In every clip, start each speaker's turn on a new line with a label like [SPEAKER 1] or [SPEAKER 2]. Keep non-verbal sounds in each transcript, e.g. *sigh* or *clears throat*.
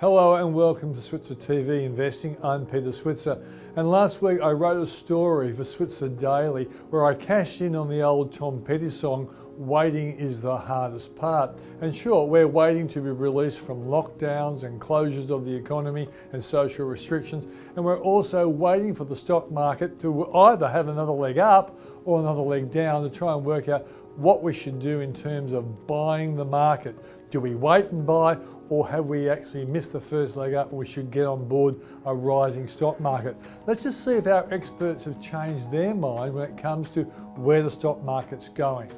[SPEAKER 1] Hello and welcome to Switzer TV Investing. I'm Peter Switzer. And last week I wrote a story for Switzer Daily where I cashed in on the old Tom Petty song, Waiting is the Hardest Part. And sure, we're waiting to be released from lockdowns and closures of the economy and social restrictions. And we're also waiting for the stock market to either have another leg up or another leg down to try and work out what we should do in terms of buying the market. Do we wait and buy, or have we actually missed the first leg up and we should get on board a rising stock market? Let's just see if our experts have changed their mind when it comes to where the stock market's going.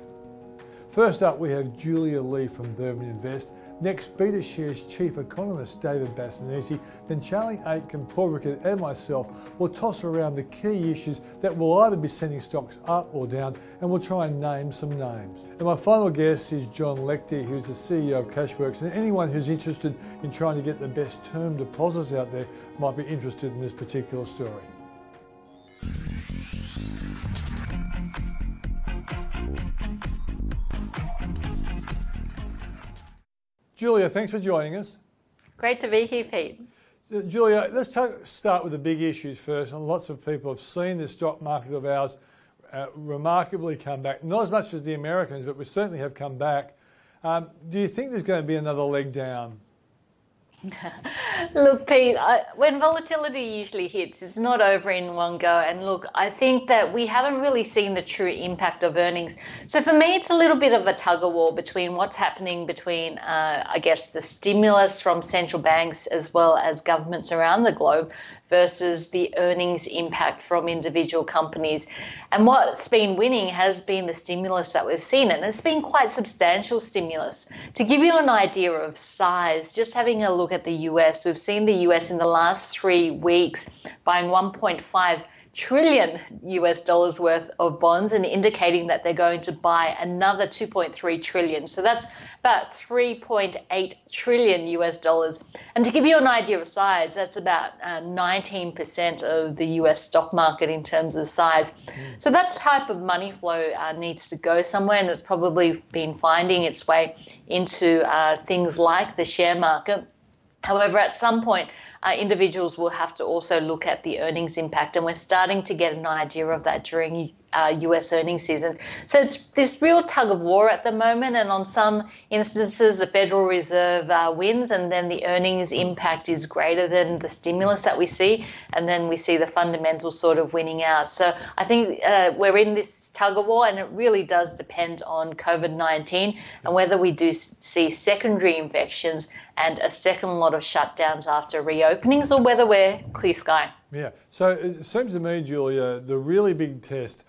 [SPEAKER 1] First up, we have Julia Lee from Burman Invest. Next, BetaShares Chief Economist David Bassanese. Then Charlie Aitken, Paul Rickard, and myself will toss around the key issues that will either be sending stocks up or down, and we'll try and name some names. And my final guest is John Lechte, who's the CEO of Cashwerkz. And anyone who's interested in trying to get the best term deposits out there might be interested in this particular story. Julia, thanks for joining us.
[SPEAKER 2] Great to be here, Pete.
[SPEAKER 1] Uh, Julia, let's talk, start with the big issues first. And lots of people have seen the stock market of ours uh, remarkably come back. Not as much as the Americans, but we certainly have come back. Um, do you think there's going to be another leg down? *laughs*
[SPEAKER 2] look, Pete, I, when volatility usually hits, it's not over in one go. And look, I think that we haven't really seen the true impact of earnings. So for me, it's a little bit of a tug of war between what's happening between, uh, I guess, the stimulus from central banks as well as governments around the globe versus the earnings impact from individual companies. And what's been winning has been the stimulus that we've seen, and it's been quite substantial stimulus. To give you an idea of size, just having a look at the US, we've seen the US in the last three weeks buying 1.5 trillion US dollars worth of bonds and indicating that they're going to buy another 2.3 trillion. So that's about 3.8 trillion US dollars. And to give you an idea of size, that's about uh, 19% of the US stock market in terms of size. So that type of money flow uh, needs to go somewhere, and it's probably been finding its way into uh, things like the share market. However, at some point, uh, individuals will have to also look at the earnings impact, and we're starting to get an idea of that during uh, US earnings season. So it's this real tug of war at the moment, and on some instances, the Federal Reserve uh, wins, and then the earnings impact is greater than the stimulus that we see, and then we see the fundamentals sort of winning out. So I think uh, we're in this tug of war, and it really does depend on COVID 19 and whether we do see secondary infections and a second lot of shutdowns after reopenings or whether we're clear sky.
[SPEAKER 1] Yeah, so it seems to me, Julia, the really big test.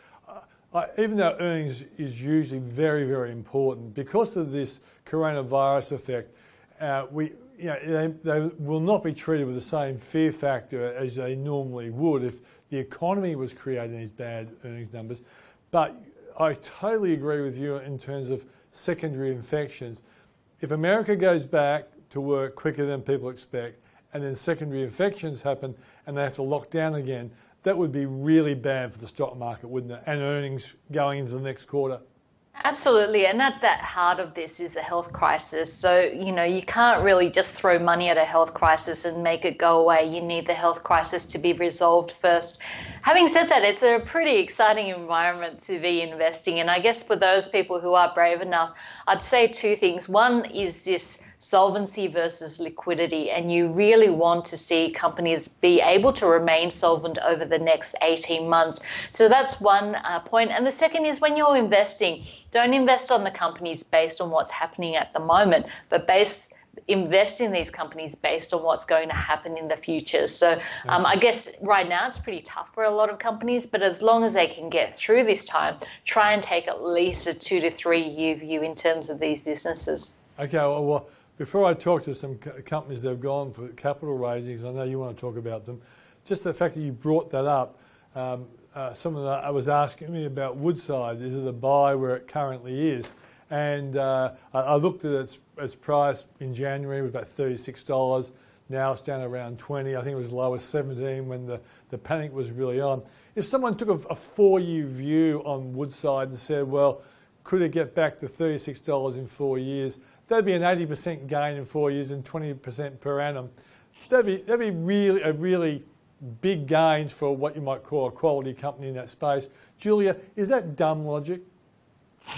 [SPEAKER 1] Uh, even though earnings is usually very, very important, because of this coronavirus effect, uh, we, you know, they, they, will not be treated with the same fear factor as they normally would if the economy was creating these bad earnings numbers. But I totally agree with you in terms of secondary infections. If America goes back to work quicker than people expect, and then secondary infections happen and they have to lock down again, that would be really bad for the stock market, wouldn't it? And earnings going into the next quarter.
[SPEAKER 2] Absolutely. And at that heart of this is a health crisis. So, you know, you can't really just throw money at a health crisis and make it go away. You need the health crisis to be resolved first. Having said that, it's a pretty exciting environment to be investing in. I guess for those people who are brave enough, I'd say two things. One is this solvency versus liquidity. And you really want to see companies be able to remain solvent over the next 18 months. So that's one uh, point. And the second is when you're investing, don't invest on the companies based on what's happening at the moment, but based invest in these companies based on what's going to happen in the future. So um, I guess right now it's pretty tough for a lot of companies, but as long as they can get through this time, try and take at least a two to three year view in terms of these businesses.
[SPEAKER 1] Okay, well, well before I talk to some companies that have gone for capital raisings, I know you want to talk about them. Just the fact that you brought that up, um, uh, I was asking me about Woodside. Is it a buy where it currently is? And uh, I, I, looked at its, its price in January, it was about $36. Now it's down around 20. I think it was low as 17 when the, the panic was really on. If someone took a, a four year view on Woodside and said, well, could it get back to $36 in four years? That'd be an 80% gain in four years and 20% per annum. That'd be that'd be really a really big gains for what you might call a quality company in that space. Julia, is that dumb logic? *laughs*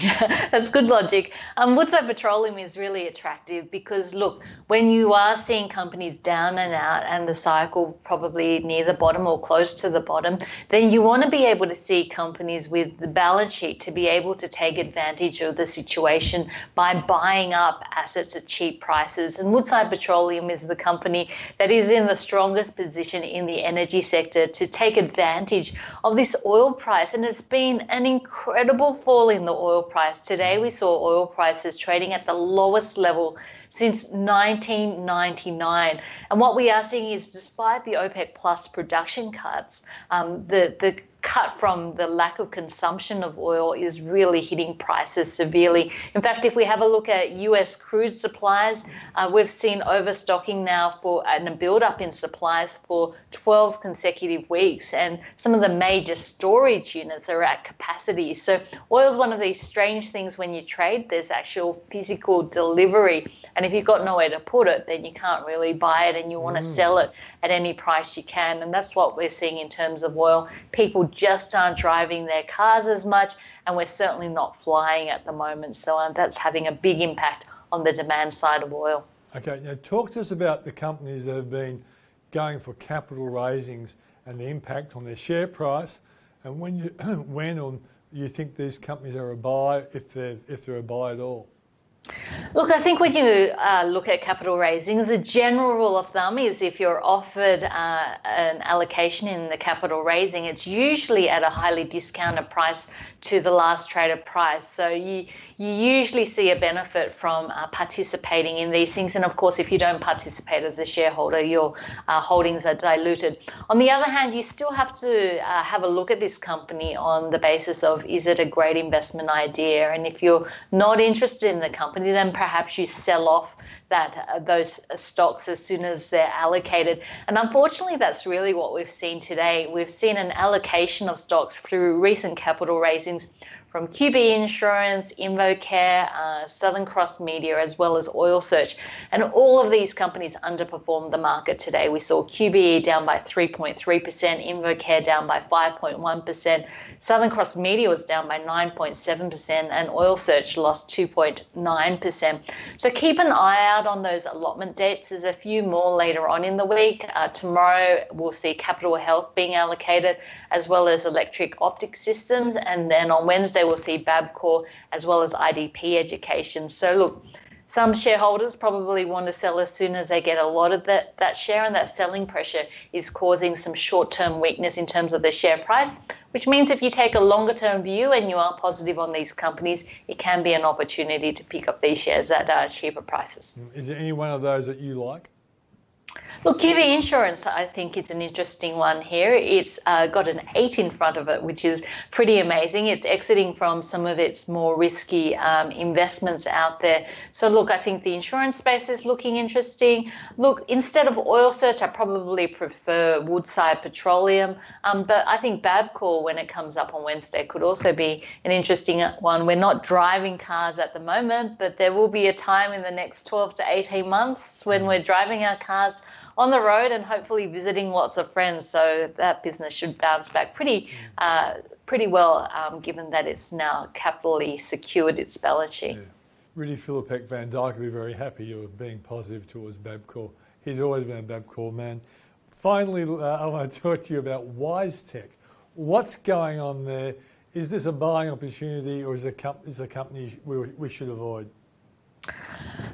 [SPEAKER 2] That's good logic. Um, Woodside Petroleum is really attractive because, look, when you are seeing companies down and out and the cycle probably near the bottom or close to the bottom, then you want to be able to see companies with the balance sheet to be able to take advantage of the situation by buying up assets at cheap prices. And Woodside Petroleum is the company that is in the strongest position in the energy sector to take advantage of this oil price. And it's been an incredible fall in the oil price. Today we saw oil prices trading at the lowest level since 1999. And what we are seeing is despite the OPEC plus production cuts, um, the, the cut from the lack of consumption of oil is really hitting prices severely. In fact, if we have a look at US crude supplies, uh, we've seen overstocking now for and a build-up in supplies for 12 consecutive weeks, and some of the major storage units are at capacity. So oil is one of these strange things when you trade. There's actual physical delivery, and if you've got nowhere to put it, then you can't really buy it, and you want to mm. sell it at any price you can. And that's what we're seeing in terms of oil. People just aren't driving their cars as much, and we're certainly not flying at the moment. So uh, that's having a big impact on the demand side of oil.
[SPEAKER 1] Okay, now talk to us about the companies that have been going for capital raisings and the impact on their share price, and when you *clears throat* when or you think these companies are a buy, if they're if they're a buy at all.
[SPEAKER 2] Look, I think when you uh, look at capital raisings, a general rule of thumb is if you're offered uh, an allocation in the capital raising, it's usually at a highly discounted price to the last traded price. So you you usually see a benefit from uh, participating in these things. And of course, if you don't participate as a shareholder, your uh, holdings are diluted. On the other hand, you still have to uh, have a look at this company on the basis of is it a great investment idea? And if you're not interested in the company, then perhaps you sell off that uh, those stocks as soon as they're allocated. And unfortunately, that's really what we've seen today. We've seen an allocation of stocks through recent capital raisings from QBE Insurance, InvoCare, uh, Southern Cross Media, as well as Oil Search. And all of these companies underperformed the market today. We saw QBE down by 3.3%, InvoCare down by 5.1%, Southern Cross Media was down by 9.7%, and Oil Search lost 2.9%. So keep an eye out on those allotment dates. There's a few more later on in the week. Uh, tomorrow, we'll see Capitol Health being allocated, as well as Electro Optic Systems. And then on Wednesday, we will see Bapcor as well as IDP Education. So look, some shareholders probably want to sell as soon as they get a lot of that, that share, and that selling pressure is causing some short term weakness in terms of the share price, which means if you take a longer term view and you are positive on these companies, it can be an opportunity to pick up these shares at uh, cheaper prices.
[SPEAKER 1] Is there any one of those that you like?
[SPEAKER 2] Look, QBE Insurance, I think, is an interesting one here. It's uh, got an eight in front of it, which is pretty amazing. It's exiting from some of its more risky um, investments out there. So, look, I think the insurance space is looking interesting. Look, instead of Oil Search, I probably prefer Woodside Petroleum. Um, but I think Bapcor, when it comes up on Wednesday, could also be an interesting one. We're not driving cars at the moment, but there will be a time in the next 12 to 18 months when we're driving our cars on the road and hopefully visiting lots of friends. So that business should bounce back pretty, uh, pretty well, um, given that it's now capitally secured its balance sheet. Yeah.
[SPEAKER 1] Really, Philippek Van Dyke will be very happy you're being positive towards Bapcor. He's always been a Bapcor man. Finally, uh, I want to *laughs* talk to you about WiseTech. What's going on there? Is this a buying opportunity or is it a company we, we should avoid?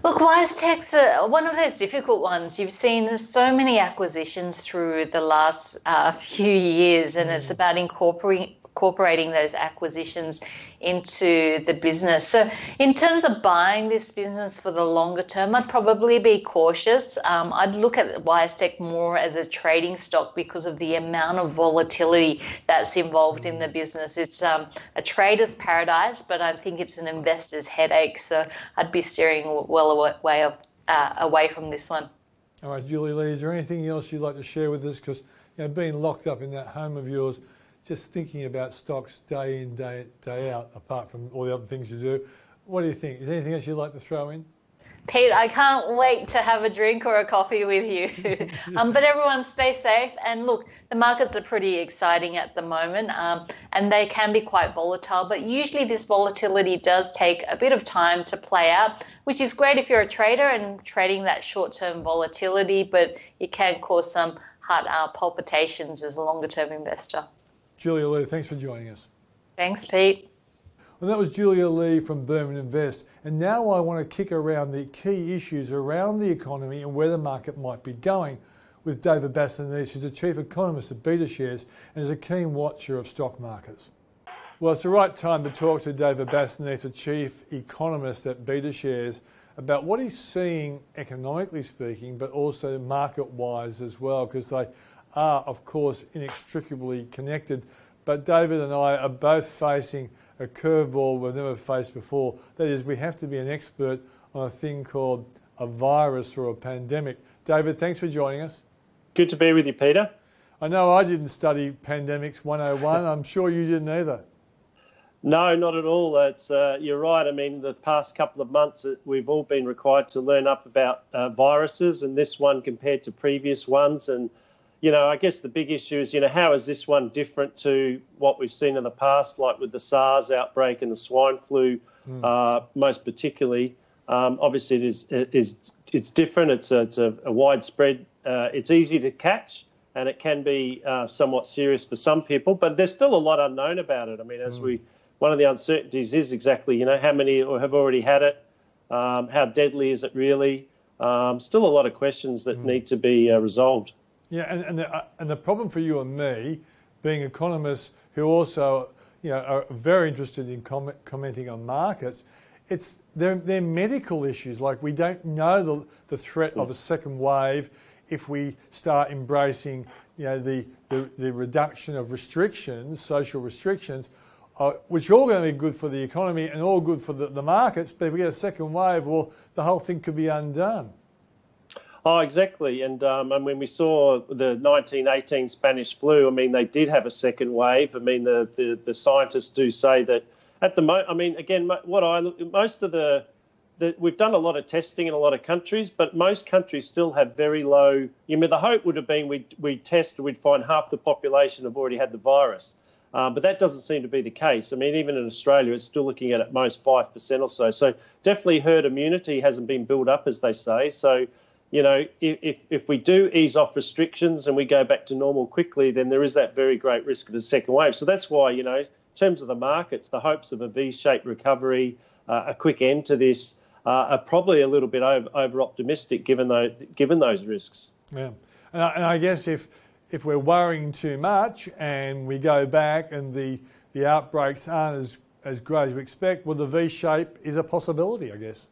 [SPEAKER 2] Look, WiseTech's uh, one of those difficult ones. You've seen so many acquisitions through the last uh, *laughs* few years, and mm. it's about incorporating incorporating those acquisitions into the business. So, in terms of buying this business for the longer term, I'd probably be cautious. Um, I'd look at WiseTech more as a trading stock because of the amount of volatility that's involved in the business. It's um, a trader's paradise, but I think it's an investor's headache. So, I'd be steering well away, of, uh, away from this one.
[SPEAKER 1] All right, Julie Lee, is there anything else you'd like to share with us? Because you know, being locked up in that home of yours, just thinking about stocks day in, day, day out, apart from all the other things you do, what do you think? Is there anything else you'd like to throw in?
[SPEAKER 2] Pete, I can't wait to have a drink or a coffee with you. *laughs* um, but everyone stay safe. And look, the markets are pretty exciting at the moment um, and they can be quite volatile. But usually, this volatility does take a bit of time to play out, which is great if you're a trader and trading that short term volatility, but it can cause some heart uh, palpitations as a longer term investor.
[SPEAKER 1] Julia Lee, thanks for joining us.
[SPEAKER 2] Thanks, Pete.
[SPEAKER 1] And that was Julia Lee from Burman Invest. And now I want to kick around the key issues around the economy and where the market might be going with David Bassanese, who's the chief economist at BetaShares and is a keen watcher of stock markets. Well, it's the right time to talk to David Bassanese, the chief economist at BetaShares, about what he's seeing economically speaking, but also market wise as well, because they are, of course, inextricably connected. But David and I are both facing a curveball we've never faced before. That is, we have to be an expert on a thing called a virus or a pandemic. David, thanks for joining us.
[SPEAKER 3] Good to be with you, Peter.
[SPEAKER 1] I know I didn't study Pandemics 101. I'm sure you didn't either.
[SPEAKER 3] No, not at all. It's uh, you're right. I mean, the past couple of months, uh, we've all been required to learn up about uh, viruses, and this one compared to previous ones, and you know, I guess the big issue is, you know, how is this one different to what we've seen in the past, like with the SARS outbreak and the swine flu, mm. uh, most particularly. Um, obviously, it is, it is it's different. It's a, it's a, a widespread. Uh, it's easy to catch, and it can be uh, somewhat serious for some people. But there's still a lot unknown about it. I mean, as mm. we one of the uncertainties is exactly, you know, how many have already had it, um, how deadly is it really? Um, still a lot of questions that mm. need to be uh, resolved.
[SPEAKER 1] Yeah, and, and, the, uh, and the problem for you and me, being economists who also you know, are very interested in com- commenting on markets, it's they're, they're medical issues. Like we don't know the, the threat of a second wave if we start embracing you know, the, the, the reduction of restrictions, social restrictions, uh, which are all going to be good for the economy and all good for the, the markets. But if we get a second wave, well, the whole thing could be undone.
[SPEAKER 3] Oh, exactly. And um, and when we saw the 1918 Spanish flu, I mean, they did have a second wave. I mean, the, the, the scientists do say that at the moment, I mean, again, what I most of the, the, we've done a lot of testing in a lot of countries, but most countries still have very low. You know, the hope would have been we we test, we'd find half the population have already had the virus. Um, but that doesn't seem to be the case. I mean, even in Australia, it's still looking at at most 5% or so. So definitely herd immunity hasn't been built up, as they say. So you know, if, if we do ease off restrictions and we go back to normal quickly, then there is that very great risk of a second wave. So that's why, you know, in terms of the markets, the hopes of a V-shaped recovery, uh, a quick end to this, uh, are probably a little bit over, over optimistic given those given those risks.
[SPEAKER 1] Yeah, and I, and I guess if if we're worrying too much and we go back and the the outbreaks aren't as as great as we expect, well, the V shape is a possibility, I guess.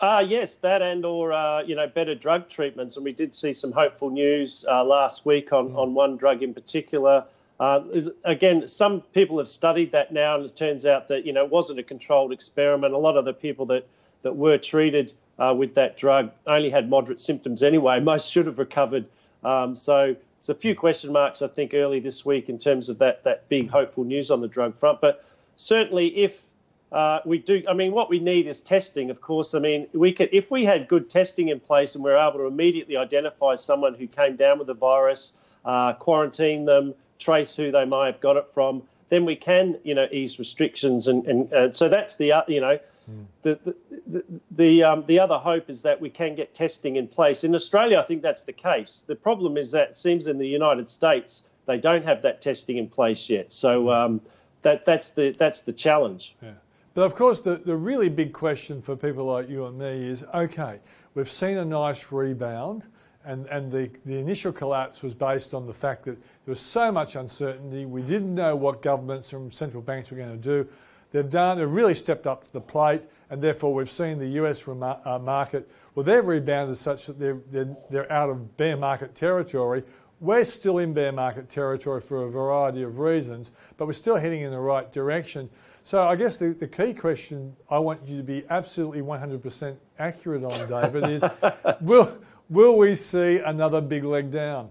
[SPEAKER 3] Uh, yes, that and or uh, you know better drug treatments, and we did see some hopeful news uh, last week on, mm. on one drug in particular. Uh, again, some people have studied that now, and it turns out that you know it wasn't a controlled experiment. A lot of the people that that were treated uh, with that drug only had moderate symptoms anyway. *laughs* Most should have recovered. Um, so it's a few question marks, I think, early this week in terms of that that big hopeful news on the drug front. But certainly, if uh, we do. I mean, what we need is testing, of course. I mean, we could if we had good testing in place and we are able to immediately identify someone who came down with the virus, uh, quarantine them, trace who they might have got it from, then we can, you know, ease restrictions. And, and uh, so that's the, uh, you know, mm. the the the, the, um, the other hope is that we can get testing in place. In Australia, I think that's the case. The problem is that it seems in the United States they don't have that testing in place yet. So hmm. um, that that's the that's the challenge.
[SPEAKER 1] Yeah. But of course, the, the really big question for people like you and me is okay, we've seen a nice rebound, and, and the, the initial collapse was based on the fact that there was so much uncertainty. We didn't know what governments and central banks were going to do. They've done, they've really stepped up to the plate, and therefore we've seen the US rema- uh, market, well, they've rebounded such that they're, they're, they're out of bear market territory. We're still in bear market territory for a variety of reasons, but we're still heading in the right direction. So I guess the, the key question I want you to be absolutely 100% accurate on, David, is *laughs* will, will we see another big leg down?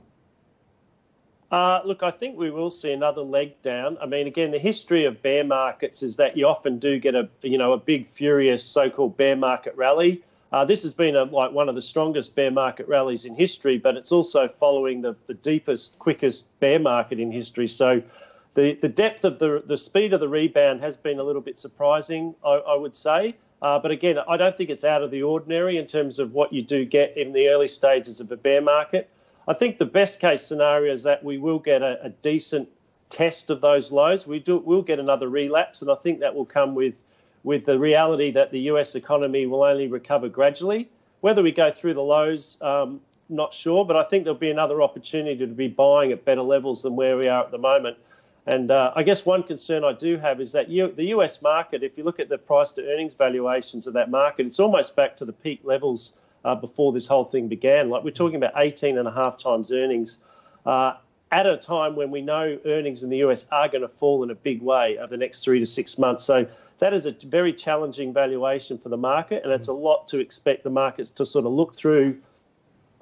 [SPEAKER 3] Uh, look, I think we will see another leg down. I mean, again, the history of bear markets is that you often do get a you know a big furious so-called bear market rally, Uh, this has been a, like one of the strongest bear market rallies in history, but it's also following the, the deepest, quickest bear market in history. So the, the depth of the, the speed of the rebound has been a little bit surprising, I, I would say. Uh, but again, I don't think it's out of the ordinary in terms of what you do get in the early stages of a bear market. I think the best case scenario is that we will get a, a decent test of those lows. We do, we'll get another relapse, and I think that will come with with the reality that the US economy will only recover gradually. Whether we go through the lows, um, not sure, but I think there'll be another opportunity to be buying at better levels than where we are at the moment. And uh, I guess one concern I do have is that you, the US market, if you look at the price to earnings valuations of that market, it's almost back to the peak levels uh, before this whole thing began. Like we're talking about 18 and a half times earnings uh, at a time when we know earnings in the US are going to fall in a big way over the next three to six months. So that is a very challenging valuation for the market, and it's a lot to expect the markets to sort of look through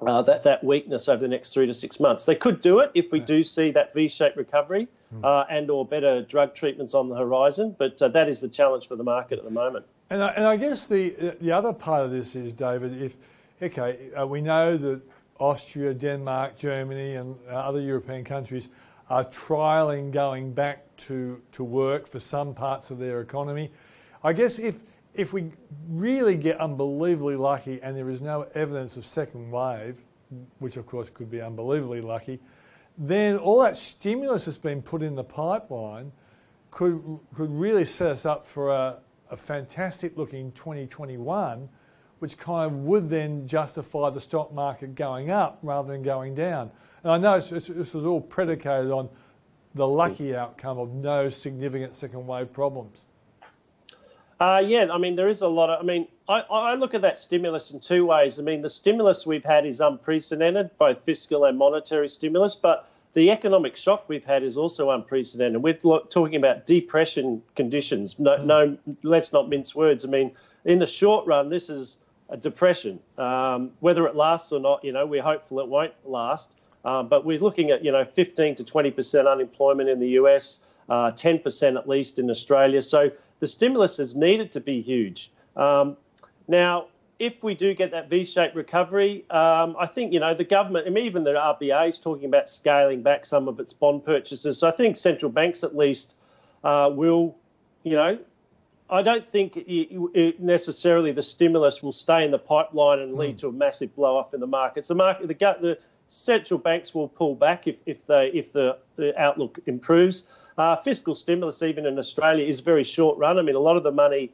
[SPEAKER 3] uh, that that weakness over the next three to six months. They could do it if we do see that V-shaped recovery uh, and or better drug treatments on the horizon. But uh, that is the challenge for the market at the moment.
[SPEAKER 1] And I, and I guess the the other part of this is, David, if okay, uh, we know that Austria, Denmark, Germany, and uh, other European countries are trialling going back to, to work for some parts of their economy. I guess if if we really get unbelievably lucky and there is no evidence of second wave, which of course could be unbelievably lucky, then all that stimulus that's been put in the pipeline could, could really set us up for a, a fantastic looking 2021, which kind of would then justify the stock market going up rather than going down. And I know it's, it's, this was all predicated on the lucky outcome of no significant second wave problems.
[SPEAKER 3] Uh, yeah, I mean, there is a lot of. I mean, I, I look at that stimulus in two ways. I mean, the stimulus we've had is unprecedented, both fiscal and monetary stimulus, but the economic shock we've had is also unprecedented. We're talking about depression conditions. No, mm. no, let's not mince words. I mean, in the short run, this is a depression. Um, whether it lasts or not, you know, we're hopeful it won't last. Um, but we're looking at, you know, 15 to 20 percent unemployment in the US, uh, 10 percent at least in Australia. So the stimulus is needed to be huge. Um, now, if we do get that V-shaped recovery, um, I think you know the government, and even the RBA is talking about scaling back some of its bond purchases. So I think central banks at least uh, will, you know, I don't think it, it necessarily the stimulus will stay in the pipeline and lead mm. to a massive blow off in the markets. The market, the, the central banks will pull back if, if they if the, the outlook improves. Uh, fiscal stimulus, even in Australia, is very short run. I mean, a lot of the money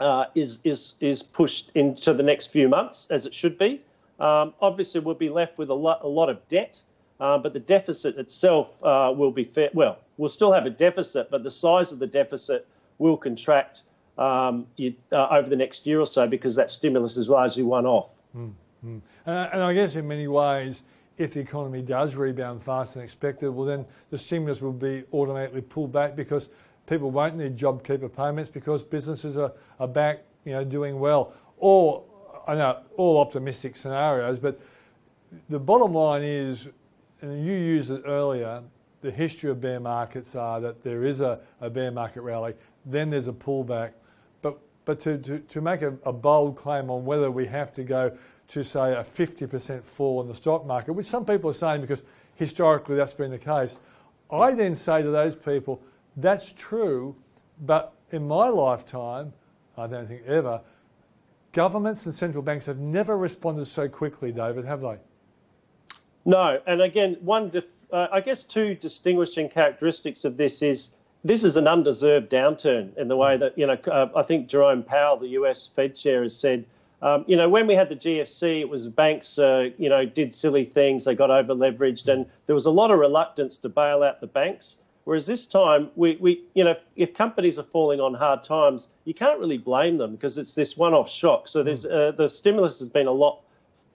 [SPEAKER 3] uh, is is is pushed into the next few months, as it should be. Um, obviously, we'll be left with a lot a lot of debt, uh, but the deficit itself uh, will be fair. Well, we'll still have a deficit, but the size of the deficit will contract um, uh, over the next year or so because that stimulus is largely one off.
[SPEAKER 1] Mm-hmm. And I guess in many ways if the economy does rebound faster than expected, well, then the stimulus will be automatically pulled back because people won't need JobKeeper payments because businesses are, are back, you know, doing well. Or, I know, all optimistic scenarios, but the bottom line is, and you used it earlier, the history of bear markets are that there is a, a bear market rally, then there's a pullback. But, but to, to, to make a, a bold claim on whether we have to go to say a 50% fall in the stock market, which some people are saying because historically that's been the case. I then say to those people, that's true, but in my lifetime, I don't think ever, governments and central banks have never responded so quickly, David, have they?
[SPEAKER 3] No, and again, one, uh, I guess, two distinguishing characteristics of this is this is an undeserved downturn in the way that you know. Uh, I think Jerome Powell, the U.S. Fed chair, has said um, you know, when we had the GFC, it was banks, uh, you know, did silly things. They got over leveraged, and there was a lot of reluctance to bail out the banks. Whereas this time, we, we, you know, if companies are falling on hard times, you can't really blame them because it's this one-off shock. So there's uh, the stimulus has been a lot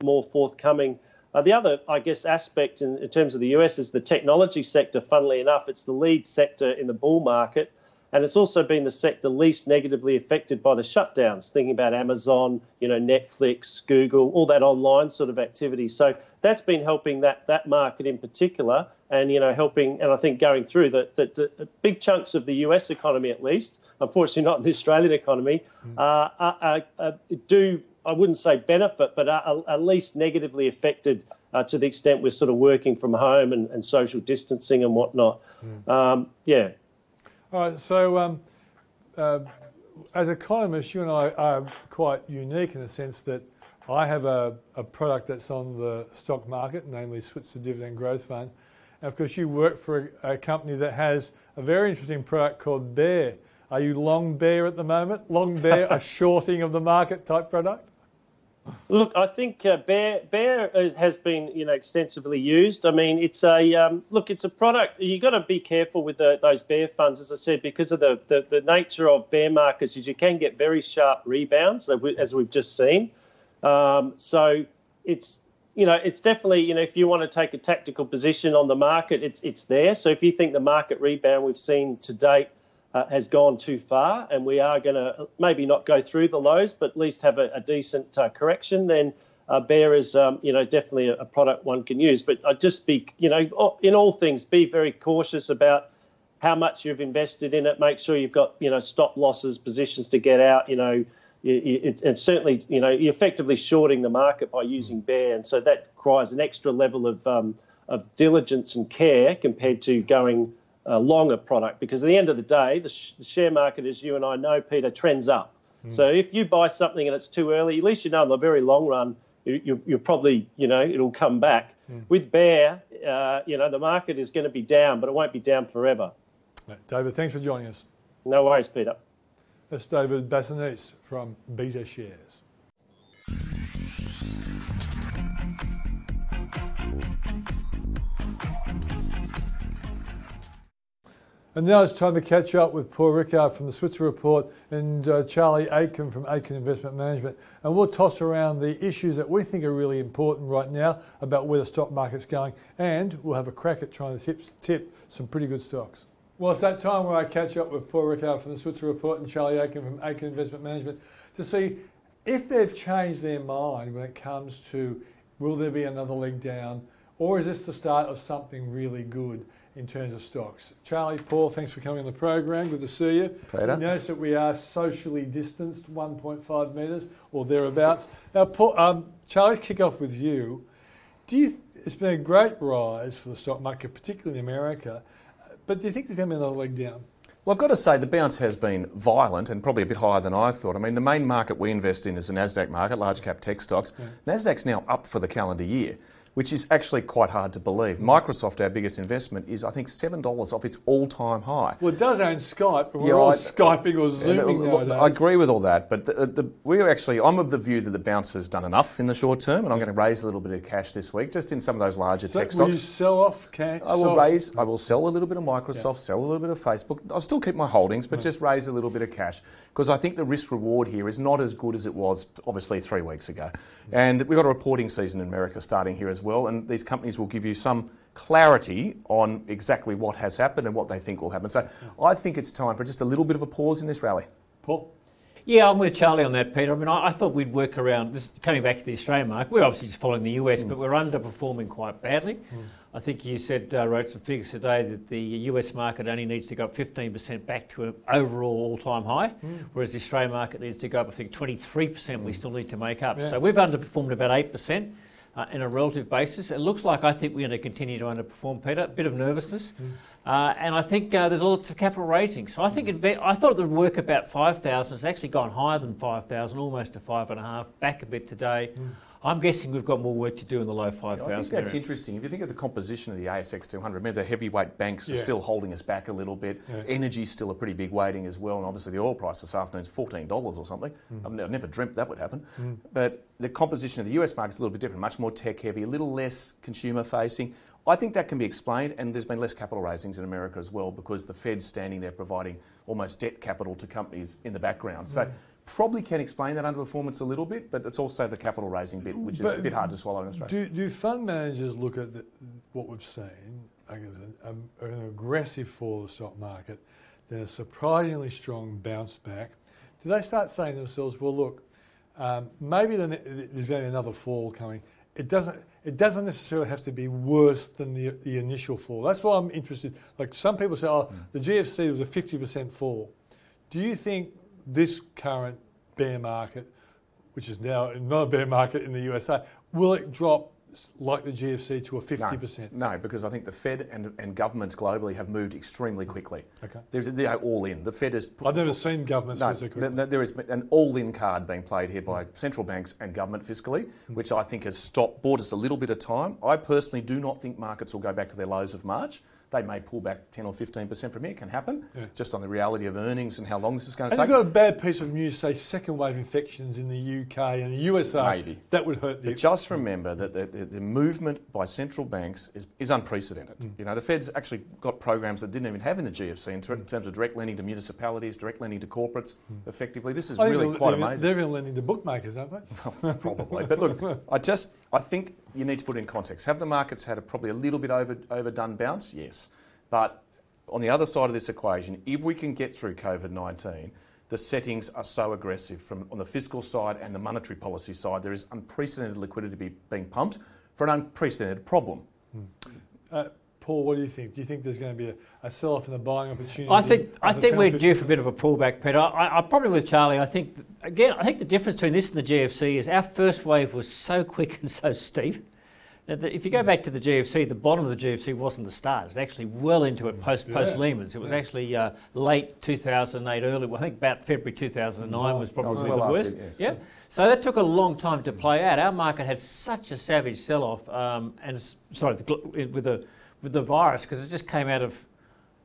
[SPEAKER 3] more forthcoming. Uh, the other, I guess, aspect in, in terms of the US is the technology sector. Funnily enough, it's the lead sector in the bull market. And it's also been the sector least negatively affected by the shutdowns, thinking about Amazon, you know, Netflix, Google, all that online sort of activity. So that's been helping that that market in particular, and you know, helping, and I think going through that that big chunks of the US economy at least, unfortunately not the Australian economy, mm. uh, uh, uh, do I wouldn't say benefit, but are, at least negatively affected uh, to the extent we're sort of working from home and, and social distancing and whatnot. Mm. Um, yeah.
[SPEAKER 1] All right. So, um, uh, as economists, you and I are quite unique in the sense that I have a, a product that's on the stock market, namely Switzer Dividend Growth Fund. And of course, you work for a, a company that has a very interesting product called Bear. Are you long bear at the moment? Long bear, *laughs* a shorting of the market type product?
[SPEAKER 3] Look, I think uh, Bear Bear uh, has been you know extensively used. I mean, it's a um, look, it's a product. You got to be careful with the, those bear funds, as I said, because of the, the, the nature of bear markets. You can get very sharp rebounds, as we've just seen. Um, so it's you know it's definitely you know if you want to take a tactical position on the market, it's it's there. So if you think the market rebound we've seen to date uh, has gone too far, and we are going to maybe not go through the lows, but at least have a, a decent uh, correction, then uh, Bear is, um, you know, definitely a, a, product one can use. But I'd just be, you know, in all things, be very cautious about how much you've invested in it. Make sure you've got, you know, stop losses, positions to get out. You know, it's, it's certainly, you know, you're effectively shorting the market by using Bear, and so that requires an extra level of um, of diligence and care compared to going uh, longer product because at the end of the day, the, sh- the, share market, as you and I know, Peter, trends up. Mm. So if you buy something and it's too early, at least you know in the very long run, you, you, probably, you know, it'll come back. Mm. With Bear, uh, you know, the market is going to be down, but it won't be down forever.
[SPEAKER 1] David, thanks for joining us.
[SPEAKER 3] No worries, Peter.
[SPEAKER 1] That's David Bassanese from Beta Shares. And now it's time to catch up with Paul Rickard from the Switzer Report and uh, Charlie Aitken from Aitken Investment Management. And we'll toss around the issues that we think are really important right now about where the stock market's going. And we'll have a crack at trying to tip, tip some pretty good stocks. Well, it's that time where I catch up with Paul Rickard from the Switzer Report and Charlie Aitken from Aitken Investment Management to see if they've changed their mind when it comes to will there be another leg down or is this the start of something really good? In terms of stocks. Charlie, Paul, thanks for coming on the program. Good to see you.
[SPEAKER 4] Peter.
[SPEAKER 1] Notice that we are socially distanced, 1.5 metres or thereabouts. Now, Paul, um, Charlie, kick off with you. Do you? Th- it's been a great rise for the stock market, particularly in America. But do you think there's going to be another leg down?
[SPEAKER 4] Well, I've got to say the bounce has been violent and probably a bit higher than I thought. I mean, the main market we invest in is the Nasdaq market, large cap tech stocks. Yeah. Nasdaq's now up for the calendar year which is actually quite hard to believe. Microsoft, our biggest investment, is I think seven dollars off its all-time high.
[SPEAKER 1] Well, it does own Skype, but we're yeah, all I, skyping or uh, zooming
[SPEAKER 4] yeah, nowadays. I agree with all that, but the, uh, the, we're actually I'm of the view that the bounce has done enough in the short term, and I'm going to raise a little bit of cash this week, just in some of those larger
[SPEAKER 1] so
[SPEAKER 4] tech stocks.
[SPEAKER 1] Will you sell off cash?
[SPEAKER 4] I will raise. I will sell a little bit of Microsoft, yeah. sell a little bit of Facebook. I'll still keep my holdings, but right. just raise a little bit of cash because I think the risk reward here is not as good as it was obviously three weeks ago, and we've got a reporting season in America starting here as well, and these companies companies will give you some clarity on exactly what has happened and what they think will happen. So I think it's time for just a little bit of a pause in this rally.
[SPEAKER 1] Paul?
[SPEAKER 5] Yeah, I'm with Charlie on that, Peter. I mean, I, I, thought we'd work around this. Coming back to the Australian market, we're obviously just following the US, mm. but we're underperforming quite badly. Mm. I think you said uh, wrote some figures today that the US market only needs to go up 15% back to an overall all-time high, mm. whereas the Australian market needs to go up. I think 23%. We still need to make up. Yeah. So we've underperformed about eight percent uh, in a relative basis. It looks like I think we're going to continue to underperform, Peter. A bit of nervousness. Mm. Uh, and I think uh, there's lots of capital raising. So I think mm. I thought it would work about 5,000. It's actually gone higher than 5,000, almost to 5.5, back a bit today. Mm. I'm guessing we've got more work to do in the low 5,000.
[SPEAKER 4] Yeah, I think that's area. interesting. If you think of the composition of the ASX 200, remember the heavyweight banks yeah. are still holding us back a little bit. Yeah. Energy's still a pretty big weighting as well, and obviously the oil price this afternoon is $14 or something. Mm. I've never dreamt that would happen. Mm. But the composition of the US market is a little bit different, much more tech heavy, a little less consumer facing. I think that can be explained, and there's been less capital raisings in America as well because the Fed's standing there providing almost debt capital to companies in the background. So mm probably can explain that underperformance a little bit, but it's also the capital raising bit, which is a bit hard to swallow in Australia.
[SPEAKER 1] Do, do fund managers look at the, what we've seen, an, an aggressive fall of the stock market, then a surprisingly strong bounce back? Do they start saying to themselves, well, look, um, maybe there's going to be another fall coming. It doesn't. It doesn't necessarily have to be worse than the, the initial fall. That's why I'm interested. Like some people say, oh, the GFC was a 50% fall. Do you think this current bear market which is now not a bear market in the USA, will it drop like the GFC to a 50%?
[SPEAKER 4] No, no, because I think the Fed and, and governments globally have moved extremely quickly.
[SPEAKER 1] Okay.
[SPEAKER 4] There's, they're all in. The Fed is.
[SPEAKER 1] I've never seen governments
[SPEAKER 4] No, th- th- there is an all-in card being played here by mm. central banks and government fiscally, mm. which I think has stopped, bought us a little bit of time. I personally do not think markets will go back to their lows of March. They may pull back 10 or 15% from here. It can happen,
[SPEAKER 1] Yeah.
[SPEAKER 4] just on the reality of earnings and how long this is going to
[SPEAKER 1] And
[SPEAKER 4] to
[SPEAKER 1] you've got a bad piece of news, say second wave infections in the UK and the USA.
[SPEAKER 4] Maybe.
[SPEAKER 1] That would hurt the.
[SPEAKER 4] But just remember that the, the, the movement by central banks is, is unprecedented.
[SPEAKER 1] Mm.
[SPEAKER 4] You know, the Fed's actually got programs that didn't even have in the GFC in ter- terms of direct lending to municipalities, direct lending to corporates. Effectively, this is
[SPEAKER 1] Mm. I
[SPEAKER 4] really quite
[SPEAKER 1] they're,
[SPEAKER 4] amazing.
[SPEAKER 1] They're even lending to bookmakers, aren't they? *laughs*
[SPEAKER 4] probably. But look, *laughs* I just I think you need to put it in context. Have the markets had a, probably a little bit over, overdone bounce? Yes, but on the other side of this equation, if we can get through COVID nineteen, the settings are so aggressive from on the fiscal side and the monetary policy side. There is unprecedented liquidity being pumped for an unprecedented problem.
[SPEAKER 1] Uh, Paul, what do you think? Do you think there's going to be a, a sell-off in the buying opportunity?
[SPEAKER 5] I think I think we're due for a bit of a pullback, Peter. I, I probably with Charlie. I think that- again, I think the difference between this and the GFC is our first wave was so quick *laughs* and so steep. that the- If you go back to the GFC, the bottom of the GFC wasn't the start. It was actually well into it post
[SPEAKER 1] Yeah.
[SPEAKER 5] post Lehman's. It was actually uh, late 2008, early. Well, I think about February 2009 was probably
[SPEAKER 4] well
[SPEAKER 5] the
[SPEAKER 4] after,
[SPEAKER 5] worst.
[SPEAKER 4] yes.
[SPEAKER 5] Yeah. So that took a long time to play out. Our market had such a savage sell-off, um, and sorry, the, with the with the virus because it just came out of,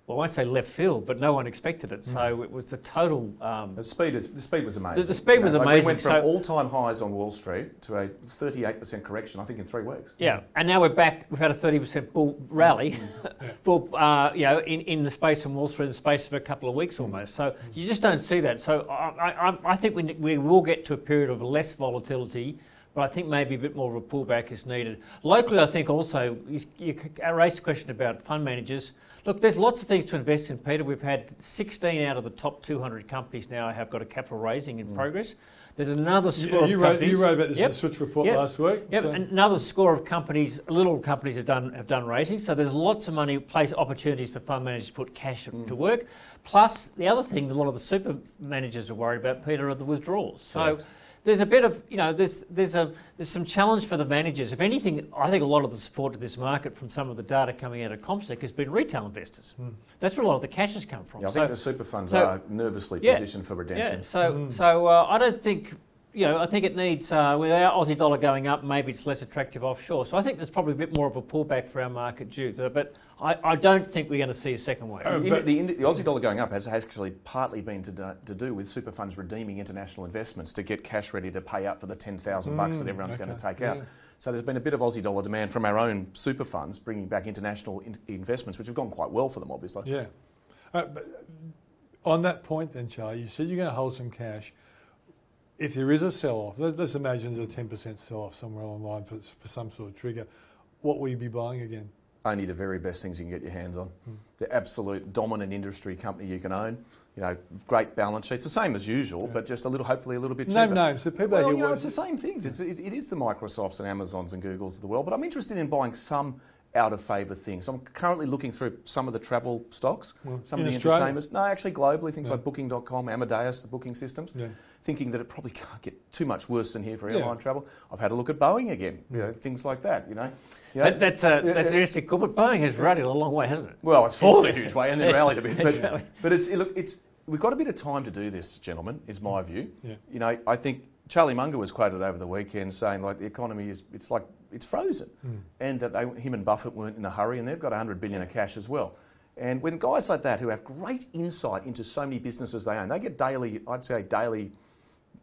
[SPEAKER 5] well, I won't say left field, but no one expected it. So it was the total. Um,
[SPEAKER 4] The speed, is, the speed was amazing.
[SPEAKER 5] the speed was
[SPEAKER 4] like
[SPEAKER 5] amazing,
[SPEAKER 4] We went from
[SPEAKER 5] so-
[SPEAKER 4] all-time highs on Wall Street to a 38% correction, I think, in three weeks.
[SPEAKER 5] yeah, and now we're back. We've had a thirty percent bull rally, *laughs* bull, uh, you know, in, in the space on Wall Street, in the space of a couple of weeks almost. So you just don't see that. So I, I, I think we, we will get to a period of less volatility. But I think maybe a bit more of a pullback is needed. Locally, I think also you, you I raised a question about fund managers. Look, there's lots of things to invest in, Peter. We've had 16 out of the top 200 companies now have got a capital raising in progress. There's another
[SPEAKER 1] You,
[SPEAKER 5] score
[SPEAKER 1] you
[SPEAKER 5] of
[SPEAKER 1] wrote,
[SPEAKER 5] companies.
[SPEAKER 1] you wrote about this
[SPEAKER 5] Yep.
[SPEAKER 1] in the Switzer Report
[SPEAKER 5] Yep.
[SPEAKER 1] last week.
[SPEAKER 5] Yep,
[SPEAKER 1] so-
[SPEAKER 5] another score of companies, little companies have done have done raising. So there's lots of money, place opportunities for fund managers to put cash
[SPEAKER 1] Mm.
[SPEAKER 5] to work. Plus, the other thing, a lot of the super managers are worried about, Peter, are the withdrawals. So
[SPEAKER 4] Correct.
[SPEAKER 5] There's a bit of you know there's there's a there's some challenge for the managers. If anything, I think a lot of the support to this market from some of the data coming out of CommSec has been retail investors. That's where a lot of the cash has come from.
[SPEAKER 4] Yeah, I
[SPEAKER 5] So-
[SPEAKER 4] think the super funds
[SPEAKER 5] so-
[SPEAKER 4] are nervously
[SPEAKER 5] Yeah.
[SPEAKER 4] positioned for redemption.
[SPEAKER 5] yeah,
[SPEAKER 4] redemption.
[SPEAKER 5] so so uh, I don't think you know I think it needs uh, with our Aussie dollar going up, maybe it's less attractive offshore. So I think there's probably a bit more of a pullback for our market due to that. But I, I don't think we're going to see a second wave.
[SPEAKER 1] Oh,
[SPEAKER 4] The,
[SPEAKER 1] but-
[SPEAKER 4] Indi- the, the Aussie dollar going up has actually partly been to do, to do with super funds redeeming international investments to get cash ready to pay out for the 10,000 bucks that everyone's going to
[SPEAKER 1] Mm, okay,
[SPEAKER 4] take out. So there's been a bit of Aussie dollar demand from our own super funds bringing back international in- investments, which have gone quite well for them, obviously.
[SPEAKER 1] Yeah. Uh, but on that point, then, Charlie, you said you're going to hold some cash. If there is a sell-off, let's, let's imagine there's a 10% sell-off somewhere along the line for, for some sort of trigger. What will you be buying again?
[SPEAKER 4] Only the very best things you can get your hands on.
[SPEAKER 1] Hmm.
[SPEAKER 4] The absolute dominant industry company you can own. You know, great balance sheets, the same as usual,
[SPEAKER 1] Yeah.
[SPEAKER 4] but just a little, hopefully a little bit cheaper.
[SPEAKER 1] Name names. The people
[SPEAKER 4] Well, you know, it's the same things. It's, it, it is the Microsofts and Amazons and Googles of the world, but I'm interested in buying some out of favour things. I'm currently looking through some of the travel stocks,
[SPEAKER 1] Well,
[SPEAKER 4] some of the
[SPEAKER 1] Australia?
[SPEAKER 4] entertainers. No, actually globally, things
[SPEAKER 1] Yeah.
[SPEAKER 4] like Booking.com, Amadeus, the booking systems,
[SPEAKER 1] Yeah.
[SPEAKER 4] thinking that it probably can't get too much worse than here for
[SPEAKER 1] Yeah.
[SPEAKER 4] airline travel. I've had a look at Boeing again, you know, things like that, you know. You know,
[SPEAKER 5] That, that's a, that's
[SPEAKER 4] yeah.
[SPEAKER 5] an interesting call, but Boeing has rallied a long way, hasn't it?
[SPEAKER 4] Well, it's fallen a huge way and then rallied a bit. But, but it's, look, it's, we've got a bit of time to do this, gentlemen, is my view.
[SPEAKER 1] Yeah.
[SPEAKER 4] You know, I think Charlie Munger was quoted over the weekend saying like the economy is, it's like, it's frozen.
[SPEAKER 1] Mm.
[SPEAKER 4] And that they, him and Buffett weren't in a hurry and they've got 100 billion of cash as well. And when guys like that who have great insight into so many businesses they own, they get daily, I'd say daily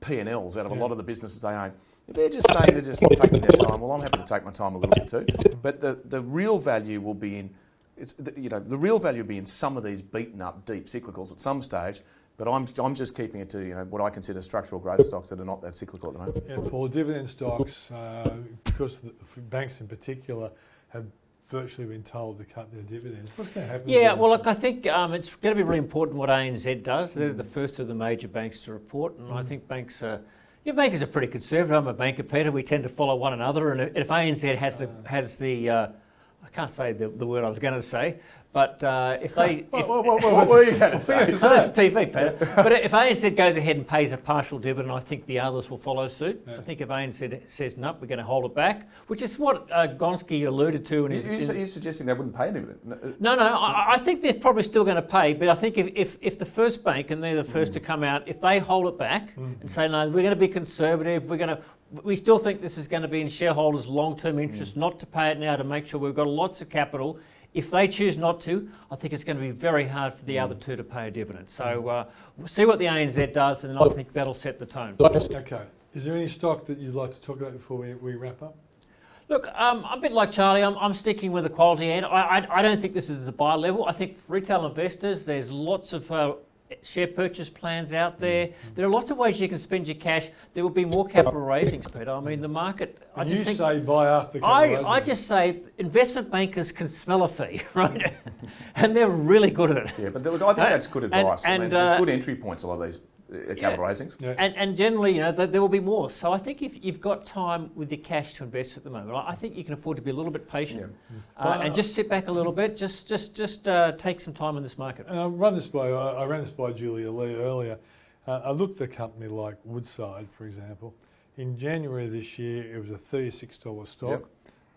[SPEAKER 4] P&Ls out of a lot of the businesses they own. If they're just saying they're just *laughs* taking their time, well, I'm happy to take my time a little bit too. But the, the real value will be in, it's, the, you know, the real value will be in some of these beaten up deep cyclicals at some stage. But I'm, I'm just keeping it to you know what I consider structural growth stocks that are not that cyclical at the moment.
[SPEAKER 1] Yeah, Paul, dividend stocks, uh, because the banks in particular have virtually been told to cut their dividends. What's going to happen?
[SPEAKER 5] Yeah, well, look, I think um, it's going to be really important what ANZ does. They're the first of the major banks to report, and I think banks are. Your bankers are pretty conservative. I'm a banker, Peter. We tend to follow one another, and if ANZ has the has the, uh, I can't say the, the word I was going to say, But uh, if they, *laughs* if,
[SPEAKER 1] What, what, what,
[SPEAKER 4] What were you going to say?
[SPEAKER 5] so that's TV, Peter. *laughs* But if ANZ goes ahead and pays a partial dividend, I think the others will follow suit. I think if ANZ says no, we're going to hold it back, which is what uh, Gonski alluded to in
[SPEAKER 4] You-
[SPEAKER 5] his.
[SPEAKER 4] you-
[SPEAKER 5] in-
[SPEAKER 4] You're suggesting they wouldn't pay a dividend? No,
[SPEAKER 5] no, no, I, I think they're probably still going to pay, but I think if, if, if the first bank, and they're the first to come out, if they hold it back and say, no, we're going to be conservative, we're going to, we still think this is going to be in shareholders' long term interest not to pay it now to make sure we've got lots of capital. If they choose not to, I think it's going to be very hard for the other two to pay a dividend. So uh, we'll see what the ANZ does, and I think that'll set the tone.
[SPEAKER 1] Okay. Is there any stock that you'd like to talk about before we, we wrap up?
[SPEAKER 5] Look, um, I'm a bit like Charlie. I'm, I'm sticking with the quality end. I, I, I don't think this is a buy level. I think for retail investors, there's lots of uh, share purchase plans out there. There are lots of ways you can spend your cash. There will be more capital raisings, Peter. I mean, the market. I just
[SPEAKER 1] you
[SPEAKER 5] think.
[SPEAKER 1] say buy after
[SPEAKER 5] I,
[SPEAKER 1] capital
[SPEAKER 5] I
[SPEAKER 1] raising.
[SPEAKER 5] just say investment bankers can smell a fee, *laughs* right? and they're really good at it.
[SPEAKER 4] Yeah, but th- I think that's good
[SPEAKER 5] And-
[SPEAKER 4] advice. I
[SPEAKER 5] and,
[SPEAKER 4] mean,
[SPEAKER 5] uh,
[SPEAKER 4] good entry points, a lot of these uh, capital raisings.
[SPEAKER 1] Yeah.
[SPEAKER 5] And, and generally, you know, th- there will be more. So I think if you've got time with your cash to invest at the moment, I I think you can afford to be a little bit patient uh, and just sit back a little bit. Just, just, just uh, take some time in this market.
[SPEAKER 1] And I run this by I I ran this by Julia Lee earlier. Uh, I looked at a company like Woodside, for example. In January this year, it was a thirty-six dollar stock.
[SPEAKER 4] Yep.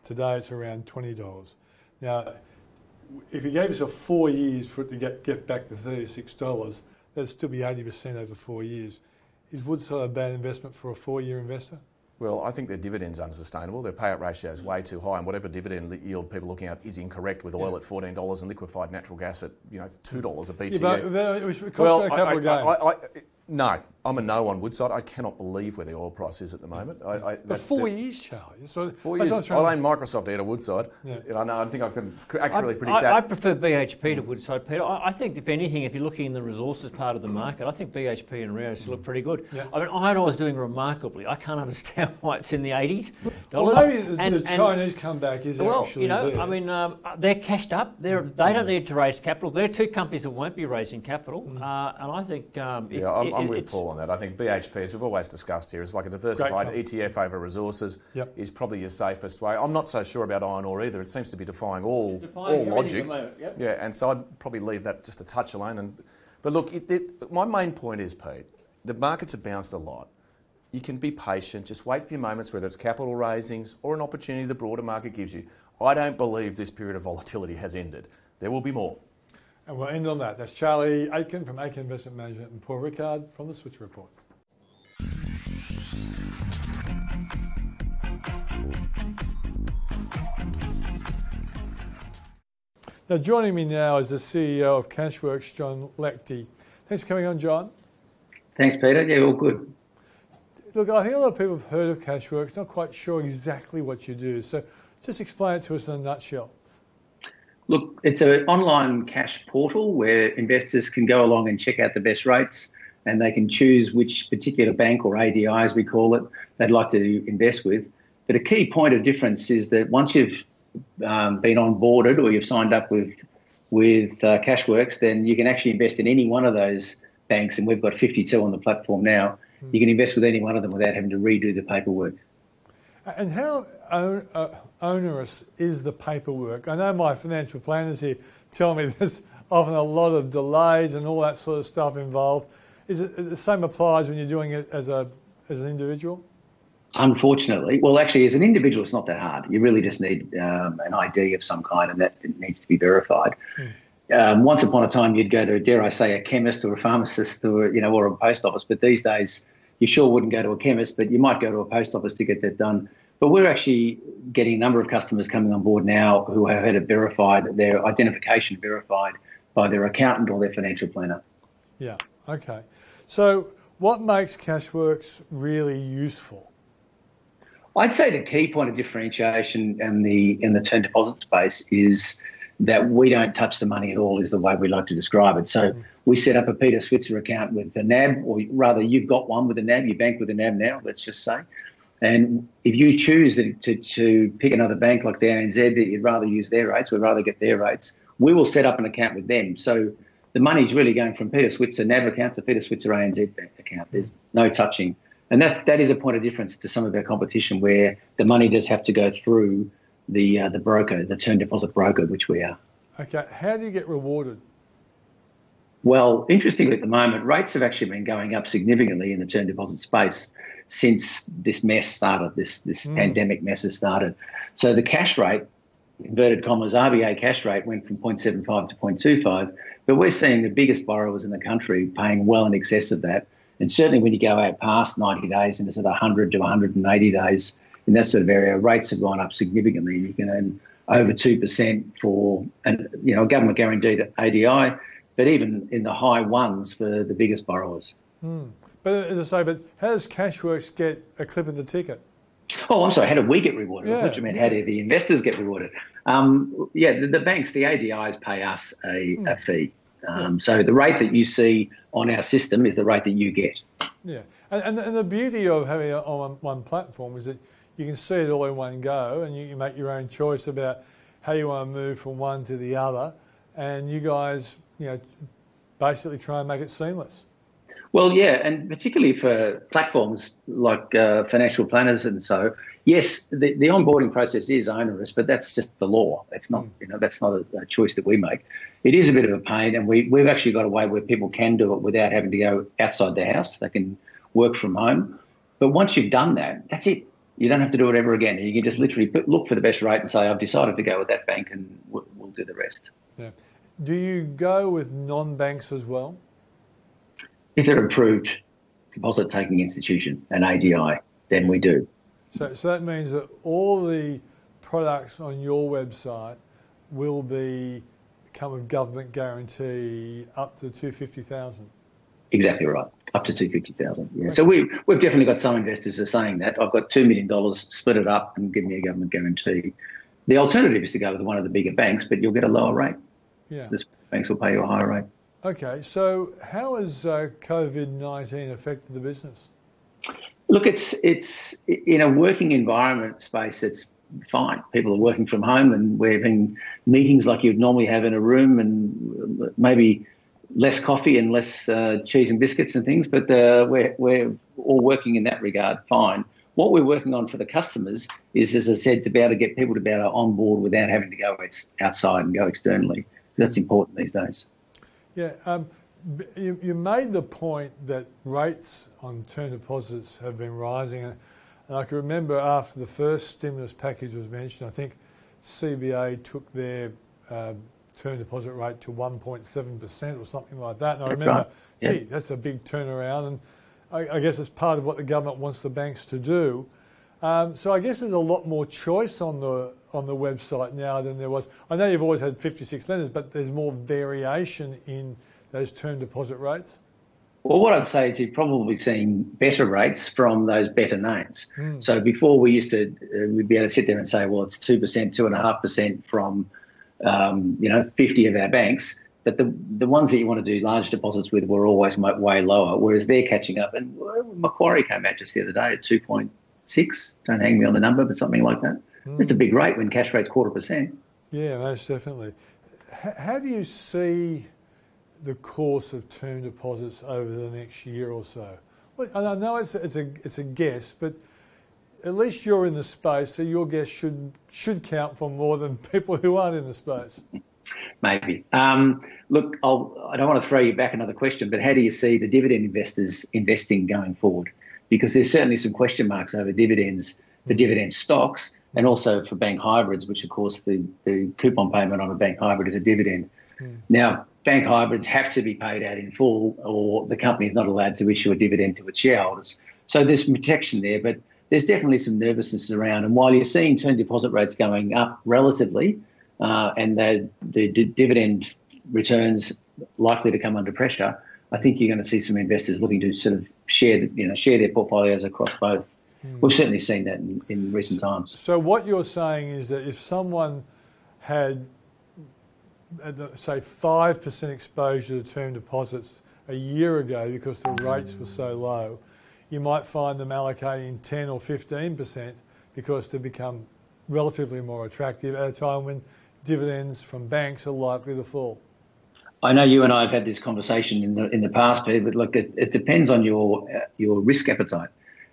[SPEAKER 1] Today, it's around twenty dollars. Now, if you gave us a four years for it to get get back to thirty-six dollars, that'd still be eighty percent over four years. Is Woodside a bad investment for a four-year investor?
[SPEAKER 4] Well, I think their dividend's unsustainable. Their payout ratio is way too high, and whatever dividend yield people are looking at is incorrect. With oil
[SPEAKER 1] Yeah.
[SPEAKER 4] at fourteen dollars and liquefied natural gas at you know two dollars a BTU.
[SPEAKER 1] Yeah, but that- it was it cost
[SPEAKER 4] well,
[SPEAKER 1] them a
[SPEAKER 4] I,
[SPEAKER 1] capital.
[SPEAKER 4] I, I, I, no, I'm a no on Woodside. I cannot believe where the oil price is at the moment. I, I,
[SPEAKER 1] but
[SPEAKER 4] that-
[SPEAKER 1] four
[SPEAKER 4] that-
[SPEAKER 1] years, Charlie. What-
[SPEAKER 4] Four years.
[SPEAKER 1] what I'm trying
[SPEAKER 4] I'll own Microsoft out of Woodside.
[SPEAKER 1] Yeah.
[SPEAKER 4] I know. I think I can c-
[SPEAKER 5] I,
[SPEAKER 4] accurately predict
[SPEAKER 5] I,
[SPEAKER 4] that.
[SPEAKER 5] I prefer BHP to Woodside, Peter. I, I think, if anything, if you're looking in the resources part of the market, I think BHP and Rio still look pretty good.
[SPEAKER 1] Yeah.
[SPEAKER 5] I mean, iron ore is doing remarkably. I can't *laughs* understand why it's in the 80s
[SPEAKER 1] Well, maybe the,
[SPEAKER 5] And-
[SPEAKER 1] the
[SPEAKER 5] and-
[SPEAKER 1] Chinese comeback is
[SPEAKER 5] Well,
[SPEAKER 1] actually
[SPEAKER 5] you know,
[SPEAKER 1] there.
[SPEAKER 5] I mean, um, they're cashed up. They're, they don't need to raise capital. There are two companies that won't be raising capital, uh, and I think um, if,
[SPEAKER 4] yeah, I'm with
[SPEAKER 5] it's-
[SPEAKER 4] Paul on that. I think BHP, as we've always discussed here, is like a diversified. ETF over resources.
[SPEAKER 1] Yep.
[SPEAKER 4] Is probably your safest way. I'm not so sure about iron ore either. It seems to be defying all
[SPEAKER 5] Defying
[SPEAKER 4] all logic.
[SPEAKER 5] moment, yep.
[SPEAKER 4] Yeah, and so I'd probably leave that just a touch alone. And but look, it, it, my main point is, Pete, the markets have bounced a lot. You can be patient. Just wait for your moments, whether it's capital raisings or an opportunity the broader market gives you. I don't believe this period of volatility has ended. There will be more.
[SPEAKER 1] And we'll end on that. That's Charlie Aitken from Aitken Investment Management and Paul Rickard from the Switzer Report. Now, joining me now is the CEO of Cashwerkz, John Lechty. Thanks for coming on, John.
[SPEAKER 6] Thanks, Peter. Yeah, all good.
[SPEAKER 1] Look, I think a lot of people have heard of Cashwerkz, not quite sure exactly what you do. So just explain it to us in a nutshell.
[SPEAKER 6] Look, it's an online cash portal where investors can go along and check out the best rates and they can choose which particular bank or ADI, as we call it, they'd like to invest with. But a key point of difference is that once you've um, been onboarded or you've signed up with with uh, Cashwerkz, then you can actually invest in any one of those banks, and we've got 52 on the platform now. You can invest with any one of them without having to redo the paperwork.
[SPEAKER 1] And how on, uh, onerous is the paperwork? I know my financial planners here tell me *laughs* there's often a lot of delays and all that sort of stuff involved. Is it the same applies when you're doing it as a as an individual?
[SPEAKER 6] Unfortunately, well, actually, as an individual, it's not that hard. You really just need um, an ID of some kind, and that needs to be verified. Um, once upon a time, you'd go to, dare I say, a chemist or a pharmacist or you know, or a post office. But these days, you sure wouldn't go to a chemist, but you might go to a post office to get that done. But we're actually getting a number of customers coming on board now who have had it verified, their identification verified by their accountant or their financial planner.
[SPEAKER 1] Yeah. Okay. So what makes Cashwerkz really useful?
[SPEAKER 6] I'd say the key point of differentiation in the in the term deposit space is that we don't touch the money at all. Is the way we like to describe it. So mm. we set up a Peter Switzer account with the NAB, or rather, you've got one with the NAB. You bank with the NAB now. Let's just say, and if you choose to, to, to pick another bank like the ANZ that you'd rather use their rates, we'd rather get their rates. We will set up an account with them. So the money's really going from Peter Switzer NAB account to Peter Switzer ANZ bank account. There's no touching. And that, that is a point of difference to some of our competition where the money does have to go through the uh, the broker, the term deposit broker, which we are.
[SPEAKER 1] Okay, how do you get rewarded?
[SPEAKER 6] Well, interestingly, at the moment, rates have actually been going up significantly in the term deposit space since this mess started, this this mm. pandemic mess has started. So the cash rate, inverted commas, RBA cash rate went from 0.75 to 0.25, but we're seeing the biggest borrowers in the country paying well in excess of that. And certainly when you go out past 90 days into sort of 100 to 180 days in that sort of area, rates have gone up significantly. And you can earn over 2% for an, you know, a government guaranteed ADI, but even in the high ones for the biggest borrowers.
[SPEAKER 1] Mm. But as I say, but how does Cashwerkz get a clip of the ticket?
[SPEAKER 6] Oh, I'm sorry. How do we get rewarded? Yeah. I thought you meant how do the investors get rewarded? Um, yeah, the, the, banks, the ADIs pay us a, mm. a fee. Um, so the rate that you see on our system is the rate that you get.
[SPEAKER 1] Yeah, and, and, and the beauty of having it on one platform is that you can see it all in one go, and you can make your own choice about how you want to move from one to the other, and you guys, you know, basically try and make it seamless.
[SPEAKER 6] Well, yeah, and particularly for platforms like uh, financial planners and so, yes, the, the onboarding process is onerous, but that's just the law. It's not, you know, that's not a, a, choice that we make. It is a bit of a pain, and we, we've actually got a way where people can do it without having to go outside their house. They can work from home. But once you've done that, that's it. You don't have to do it ever again. You can just literally look for the best rate and say, I've decided to go with that bank, and we'll, we'll do the rest.
[SPEAKER 1] Yeah. Do you go with non-banks as well?
[SPEAKER 6] If they're approved deposit taking institution, an ADI, then we do.
[SPEAKER 1] So, so that means that all the products on your website will be come with government guarantee up to 250,000.
[SPEAKER 6] Exactly right, up to 250,000. Yeah. Okay. So we, we've definitely got some investors are saying that. I've got $2 million, split it up and give me a government guarantee. The alternative is to go with one of the bigger banks, but you'll get a lower rate.
[SPEAKER 1] Yeah.
[SPEAKER 6] The banks will pay you a higher rate.
[SPEAKER 1] Okay, so how has uh, COVID 19 affected the business?
[SPEAKER 6] Look, it's, it's in a working environment space, it's fine. People are working from home and we're having meetings like you'd normally have in a room and maybe less coffee and less uh, cheese and biscuits and things, but uh, we're, we're all working in that regard fine. What we're working on for the customers is, as I said, to be able to get people to be able to onboard without having to go outside and go externally. That's important these days.
[SPEAKER 1] Yeah, um, you, you, made the point that rates on term deposits have been rising. And I can remember after the first stimulus package was mentioned, I think CBA took their uh, term deposit rate to 1.7% or something like that. And I remember, gee, that's a big turnaround. And I, I, guess it's part of what the government wants the banks to do. Um, so I guess there's a lot more choice on the on the website now than there was. I know you've always had 56 lenders, but there's more variation in those term deposit rates.
[SPEAKER 6] Well, what I'd say is you're probably seeing better rates from those better names. Mm. So before we used to, uh, we'd be able to sit there and say, well, it's two percent, two and a half percent from, um, you know, 50 of our banks. But the the ones that you want to do large deposits with were always way lower, whereas they're catching up. And Macquarie came out just the other day at 2.6. Don't hang me on the number, but something like that. Mm. It's a big rate when cash rate's quarter percent.
[SPEAKER 1] Yeah, most definitely. H- how do you see the course of term deposits over the next year or so? Well, I know it's a, it's a it's a guess, but at least you're in the space, so your guess should should count for more than *laughs* people who aren't in the space.
[SPEAKER 6] Maybe. Um, look, I'll, I do not want to throw you back another question, but how do you see the dividend investors investing going forward? Because there's certainly some question marks over dividends, the dividend stocks, and also for bank hybrids, which of course the, the coupon payment on a bank hybrid is a dividend. Mm. Now, bank hybrids have to be paid out in full, or the company is not allowed to issue a dividend to its shareholders. So there's protection there, but there's definitely some nervousness around. And while you're seeing term deposit rates going up relatively, uh, and the, the dividend returns likely to come under pressure, I think you're going to see some investors looking to sort of share, you know, share their portfolios across both. We've certainly seen that in, in recent times.
[SPEAKER 1] So what you're saying is that if someone had, say, five percent exposure to term deposits a year ago because the rates were so low, you might find them allocating 10 or 15 percent because they become relatively more attractive at a time when dividends from banks are likely to fall.
[SPEAKER 6] I know you and I have had this conversation in the in the past, Peter, but look, it, it depends on your uh, your risk appetite.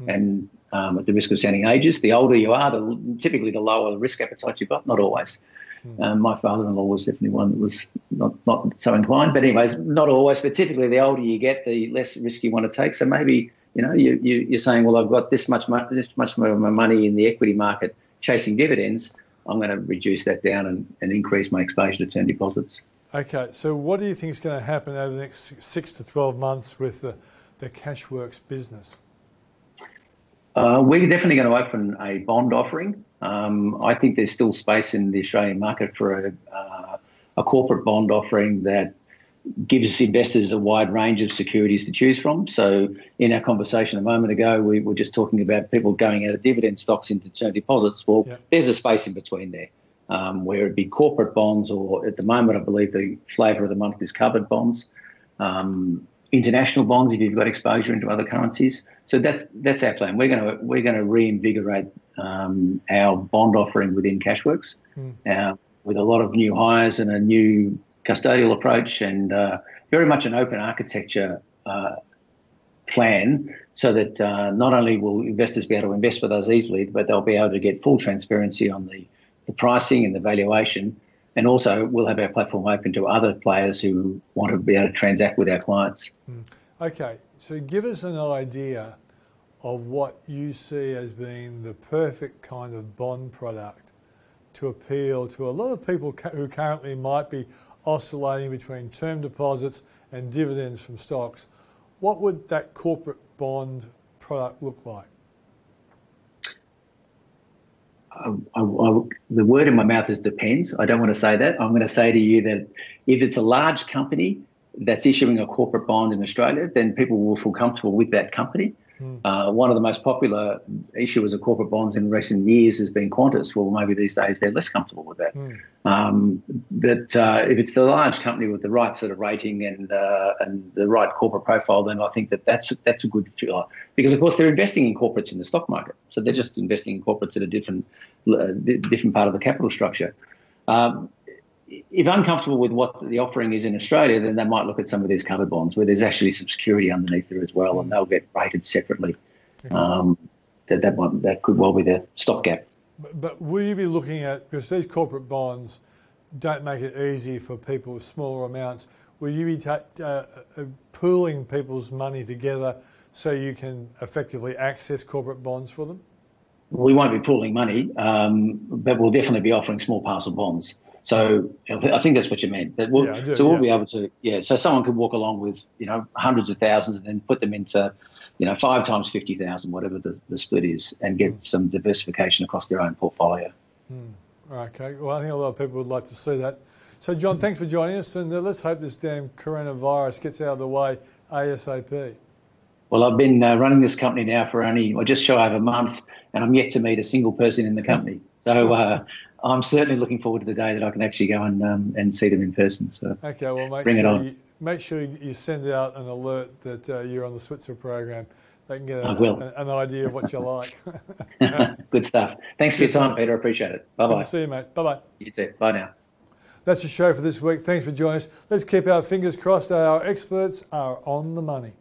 [SPEAKER 6] And um, at the risk of sounding ageist, the older you are, the, typically the lower the risk appetite you've got. Not always. Mm. Um, my father-in-law was definitely one that was not, not so inclined, but anyways, not always. But typically, the older you get, the less risk you want to take. So maybe you know you, you you're saying, well, I've got this much money, this much more of my money in the equity market chasing dividends. I'm going to reduce that down and, and increase my exposure to term deposits.
[SPEAKER 1] Okay, so what do you think is going to happen over the next six to 12 months with the, the Cashwerkz business?
[SPEAKER 6] Uh, we're definitely going to open a bond offering. Um, I think there's still space in the Australian market for a, uh, a corporate bond offering that gives investors a wide range of securities to choose from. So, in our conversation a moment ago, we were just talking about people going out of dividend stocks into term deposits. Well, yeah. there's a space in between there um, where it'd be corporate bonds, or at the moment, I believe the flavour of the month is covered bonds, um, international bonds if you've got exposure into other currencies. So that's that's our plan. We're going to we're going to reinvigorate um, our bond offering within Cashwerkz mm. uh, with a lot of new hires and a new custodial approach and uh, very much an open architecture uh, plan so that uh, not only will investors be able to invest with us easily, but they'll be able to get full transparency on the the pricing and the valuation. And also, we'll have our platform open to other players who want to be able to transact with our clients.
[SPEAKER 1] Hmm. Okay, so give us an idea of what you see as being the perfect kind of bond product to appeal to a lot of people who currently might be oscillating between term deposits and dividends from stocks. What would that corporate bond product look like?
[SPEAKER 6] I, I, the word in my mouth is depends. I don't want to say that. I'm going to say to you that if it's a large company that's issuing a corporate bond in Australia, then people will feel comfortable with that company. Mm. Uh, one of the most popular issuers of corporate bonds in recent years has been Qantas. Well, maybe these days they're less comfortable with that. Mm. Um, but uh, if it's the large company with the right sort of rating and uh, and the right corporate profile, then I think that that's that's a good feel. Because of course they're investing in corporates in the stock market, so they're just investing in corporates at a different uh, different part of the capital structure. Um, if uncomfortable with what the offering is in Australia, then they might look at some of these covered bonds where there's actually some security underneath there as well, and they'll get rated separately. Um, that that might, that could well be the stopgap.
[SPEAKER 1] But, but will you be looking at because these corporate bonds don't make it easy for people with smaller amounts? Will you be ta- uh, uh, pooling people's money together so you can effectively access corporate bonds for them?
[SPEAKER 6] We won't be pooling money, um, but we'll definitely be offering small parcel bonds. So I think that's what you meant. That we'll, yeah, do, so we'll yeah. be able to, yeah. So someone could walk along with, you know, hundreds of thousands and then put them into, you know, five times fifty thousand, whatever the, the split is, and get mm. some diversification across their own portfolio.
[SPEAKER 1] Mm. Okay. Well, I think a lot of people would like to see that. So, John, thanks for joining us, and uh, let's hope this damn coronavirus gets out of the way ASAP.
[SPEAKER 6] Well, I've been uh, running this company now for only, well, just shy of a month, and I'm yet to meet a single person in the company. So, uh, I'm certainly looking forward to the day that I can actually go and um, and see them in person. So
[SPEAKER 1] okay, well, make bring sure it on. You, make sure you send out an alert that uh, you're on the Switzer program. They can get a, a, an idea of what you like. *laughs* *laughs*
[SPEAKER 6] Good stuff. Thanks for your time, Peter. I appreciate it. Bye bye.
[SPEAKER 1] See you, mate. Bye bye.
[SPEAKER 6] You too. Bye now.
[SPEAKER 1] That's the show for this week. Thanks for joining us. Let's keep our fingers crossed that our experts are on the money.